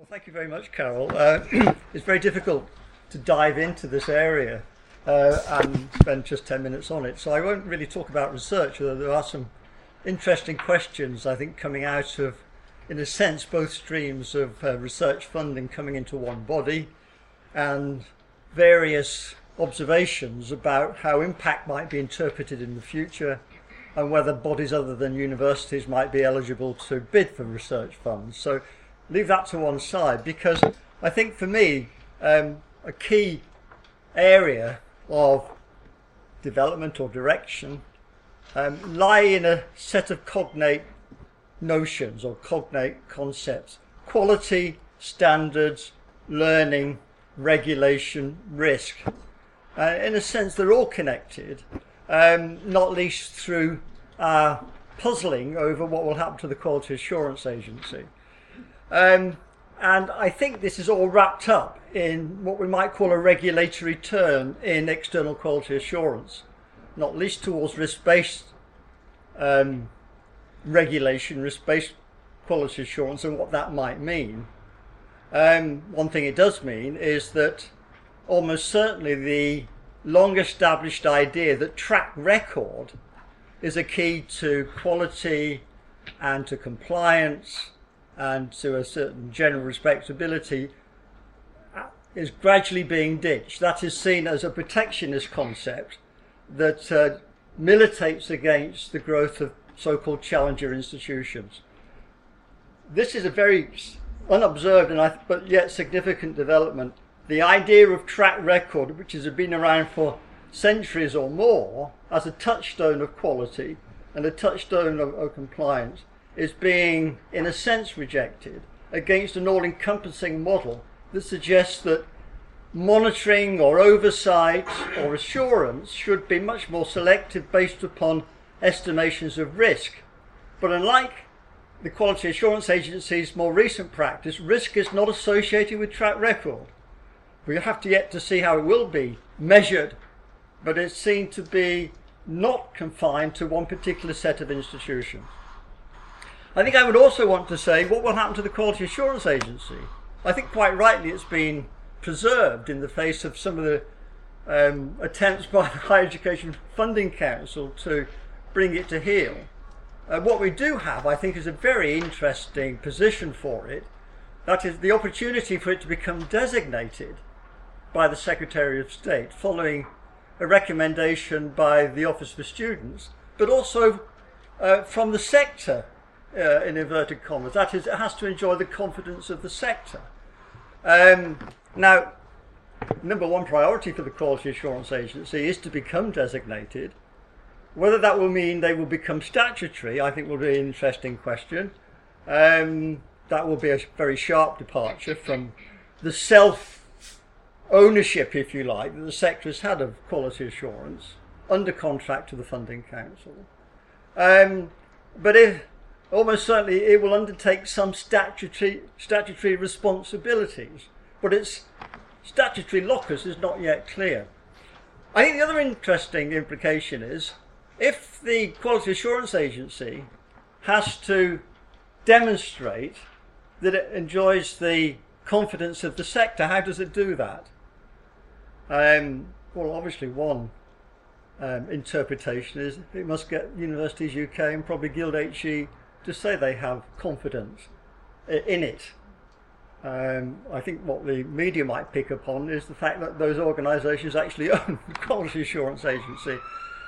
Well, thank you very much, Carol. Uh, it's very difficult to dive into this area uh, and spend just 10 minutes on it. So I won't really talk about research, although there are some interesting questions, I think, coming out of, in a sense, both streams of uh, research funding coming into one body and various observations about how impact might be interpreted in the future and whether bodies other than universities might be eligible to bid for research funds. So leave that to one side because I think for me, um, a key area of development or direction um, lie in a set of cognate notions or cognate concepts quality, standards, learning, regulation, risk. Uh, in a sense, they're all connected, um, not least through our puzzling over what will happen to the Quality Assurance Agency. Um, and I think this is all wrapped up in what we might call a regulatory turn in external quality assurance, not least towards risk-based um, regulation, risk-based quality assurance and what that might mean. Um, one thing it does mean is that almost certainly the long established idea that track record is a key to quality and to compliance and to a certain general respectability uh, is gradually being ditched. That is seen as a protectionist concept that uh, militates against the growth of so-called challenger institutions. This is a very unobserved and but yet significant development. The idea of track record, which has been around for centuries or more, as a touchstone of quality and a touchstone of, of compliance, is being, in a sense, rejected against an all encompassing model that suggests that monitoring or oversight or assurance should be much more selective based upon estimations of risk. But unlike the Quality Assurance Agency's more recent practice, risk is not associated with track record. We have to yet to see how it will be measured, but it seen to be not confined to one particular set of institutions. I think I would also want to say what will happen to the Quality Assurance Agency. I think quite rightly it's been preserved in the face of some of the um, attempts by the Higher Education Funding Council to bring it to heel. Uh, what we do have, I think, is a very interesting position for it. That is the opportunity for it to become designated by the Secretary of State following a recommendation by the Office for Students, but also uh, from the sector uh, in inverted commas. That is, it has to enjoy the confidence of the sector. Um, now, number one priority for the Quality Assurance Agency is to become designated. Whether that will mean they will become statutory, I think will be an interesting question. Um, that will be a very sharp departure from the self ownership, if you like, that the sector has had of quality assurance under contract to the Funding Council. Um, but if almost certainly it will undertake some statutory, statutory responsibilities, but its statutory locus is not yet clear. I think the other interesting implication is if the Quality Assurance Agency has to demonstrate that it enjoys the confidence of the sector, how does it do that? Um, well, obviously, one um, interpretation is it must get Universities UK and probably Guild HE to say they have confidence in it. Um, I think what the media might pick upon is the fact that those organisations actually own the Quality Assurance Agency.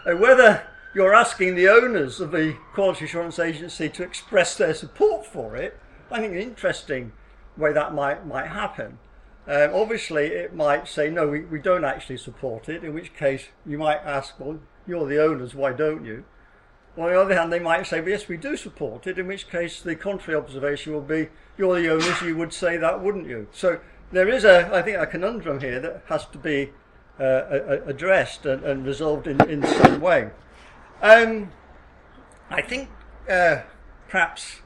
Uh, whether you're asking the owners of the Quality Assurance Agency to express their support for it, I think an interesting way that might, might happen. Um, obviously, it might say, no, we, we don't actually support it, in which case you might ask, well, you're the owners, why don't you? On the other hand, they might say, well, yes, we do support it, in which case the contrary observation will be, you're the owners, you would say that, wouldn't you? So there is, a, I think, a conundrum here that has to be uh, addressed and, and, resolved in, in some way. Um, I think uh, perhaps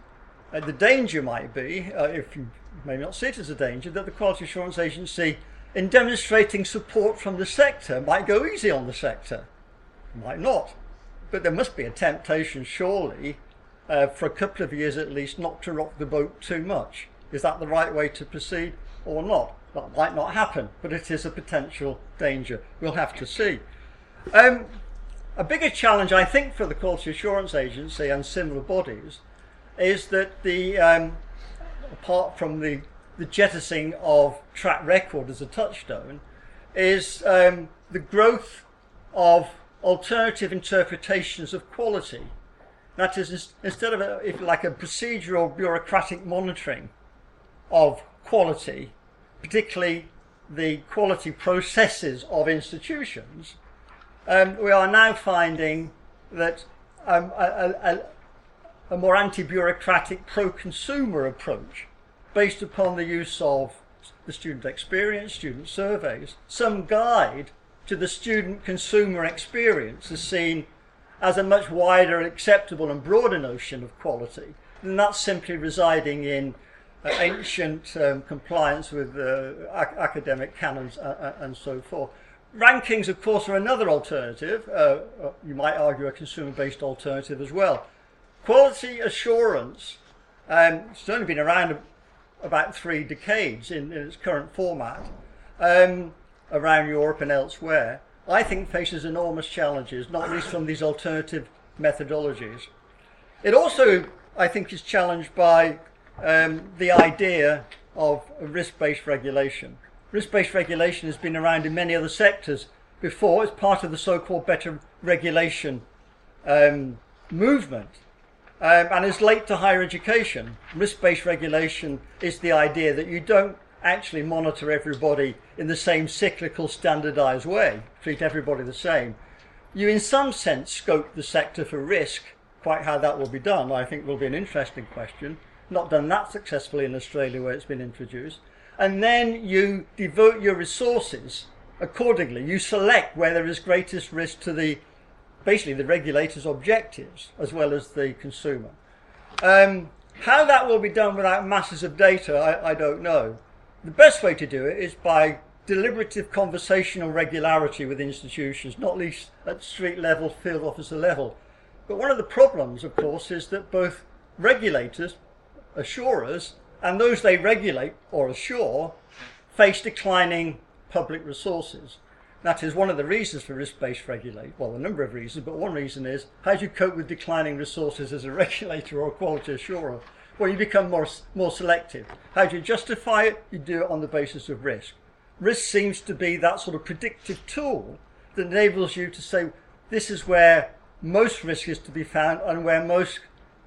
uh, the danger might be, uh, if you may not see it as a danger, that the Quality Assurance Agency, in demonstrating support from the sector, might go easy on the sector. Might not. But there must be a temptation, surely, uh, for a couple of years at least, not to rock the boat too much. Is that the right way to proceed or not? That might not happen, but it is a potential danger. We'll have to see. Um, a bigger challenge, I think, for the Quality Assurance Agency and similar bodies is that the, um, apart from the, the jettisoning of track record as a touchstone, is um, the growth of alternative interpretations of quality. That is, instead of a, if like a procedural bureaucratic monitoring of quality, particularly the quality processes of institutions, um, we are now finding that um, a, a, a more anti-bureaucratic pro-consumer approach based upon the use of the student experience, student surveys, some guide to the student consumer experience is seen as a much wider, acceptable and broader notion of quality than that simply residing in uh, ancient um, compliance with uh, ac academic canons uh, uh, and so forth. Rankings, of course, are another alternative. Uh, uh, you might argue a consumer-based alternative as well. Quality assurance um, only been around about three decades in, in its current format um, around Europe and elsewhere. I think faces enormous challenges, not least from these alternative methodologies. It also, I think, is challenged by um, the idea of risk-based regulation. Risk-based regulation has been around in many other sectors before. It's part of the so-called better regulation um, movement um, and is late to higher education. Risk-based regulation is the idea that you don't actually monitor everybody in the same cyclical standardized way, treat everybody the same. You in some sense scope the sector for risk. Quite how that will be done I think will be an interesting question. Not done that successfully in Australia where it's been introduced and then you devote your resources accordingly. You select where there is greatest risk to the basically the regulator's objectives as well as the consumer. Um, how that will be done without masses of data, I, I don't know. The best way to do it is by deliberative conversational regularity with institutions, not least at street level, field officer level. But one of the problems, of course, is that both regulators, assurers, and those they regulate or assure face declining public resources. That is one of the reasons for risk-based regulation. Well, a number of reasons, but one reason is how do you cope with declining resources as a regulator or a quality assurer? Well, you become more, more selective. How do you justify it? You do it on the basis of risk. Risk seems to be that sort of predictive tool that enables you to say, this is where most risk is to be found and where most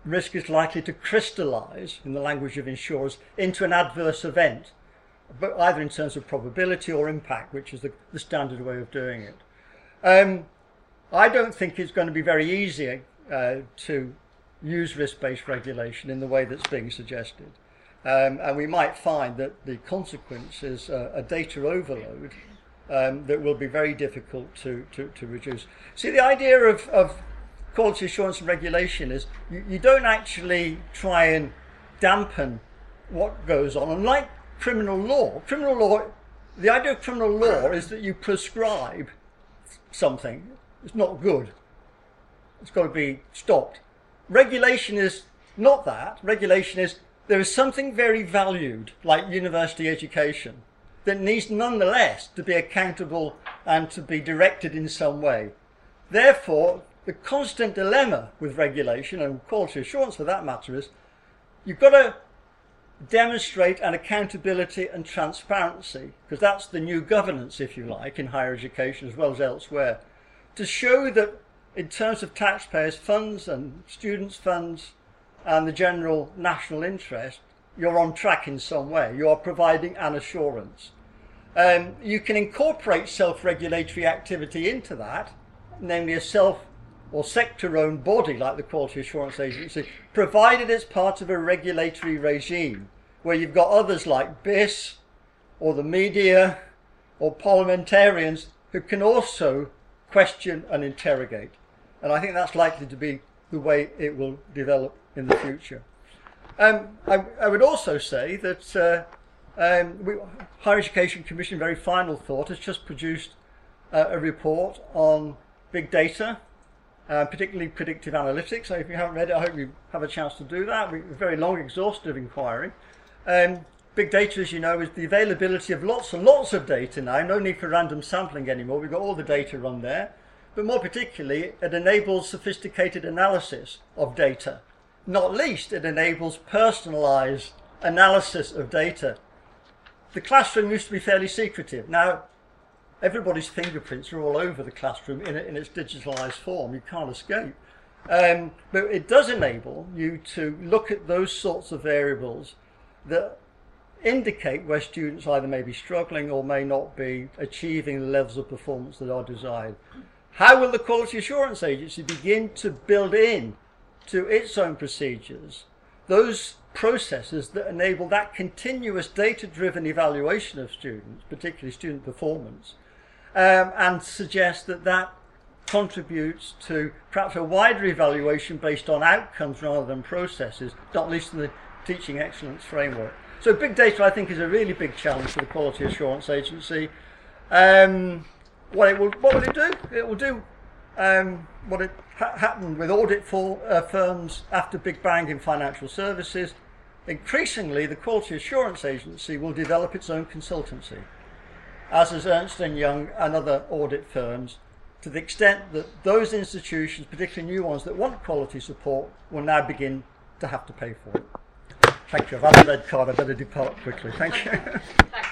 risk is likely to crystallize, in the language of insurers, into an adverse event, but either in terms of probability or impact, which is the, the standard way of doing it. Um, I don't think it's going to be very easy uh, to use risk-based regulation in the way that's being suggested. Um, and we might find that the consequence is a data overload um, that will be very difficult to, to, to reduce. See, the idea of, of quality assurance and regulation is you, you don't actually try and dampen what goes on. Unlike criminal law, criminal law, the idea of criminal law is that you prescribe something. It's not good. It's got to be stopped. Regulation is not that. Regulation is there is something very valued, like university education, that needs nonetheless to be accountable and to be directed in some way. Therefore, the constant dilemma with regulation and quality assurance for that matter is you've got to demonstrate an accountability and transparency because that's the new governance if you like in higher education as well as elsewhere to show that in terms of taxpayers funds and students funds and the general national interest you're on track in some way you are providing an assurance um, you can incorporate self-regulatory activity into that namely a self or sector-owned body like the Quality Assurance Agency, provided it's part of a regulatory regime where you've got others like BIS or the media or parliamentarians who can also question and interrogate. And I think that's likely to be the way it will develop in the future. Um, I, I, would also say that uh, um, we, Higher Education Commission, very final thought, has just produced uh, a report on big data uh, particularly predictive analytics. So if you haven't read it, I hope you have a chance to do that. We, a very long, exhaustive inquiry. Um, big data, as you know, is the availability of lots and lots of data now. No need for random sampling anymore. We've got all the data on there. But more particularly, it enables sophisticated analysis of data. Not least, it enables personalized analysis of data. The classroom used to be fairly secretive. Now, everybody's fingerprints are all over the classroom in, in its digitalized form. You can't escape. Um, but it does enable you to look at those sorts of variables that indicate where students either may be struggling or may not be achieving the levels of performance that are desired. How will the Quality Assurance Agency begin to build in to its own procedures those processes that enable that continuous data-driven evaluation of students, particularly student performance, um, and suggest that that contributes to perhaps a wider evaluation based on outcomes rather than processes, not least in the teaching excellence framework. So big data, I think, is a really big challenge for the Quality Assurance Agency. Um, what, it will, what will it do? It will do um, what it ha- happened with audit for, uh, firms after Big Bang in financial services. Increasingly, the Quality Assurance Agency will develop its own consultancy, as is Ernst & Young and other audit firms, to the extent that those institutions, particularly new ones that want quality support, will now begin to have to pay for it. Thank you. I've had a red card. I better depart quickly. Thank you. Thank you.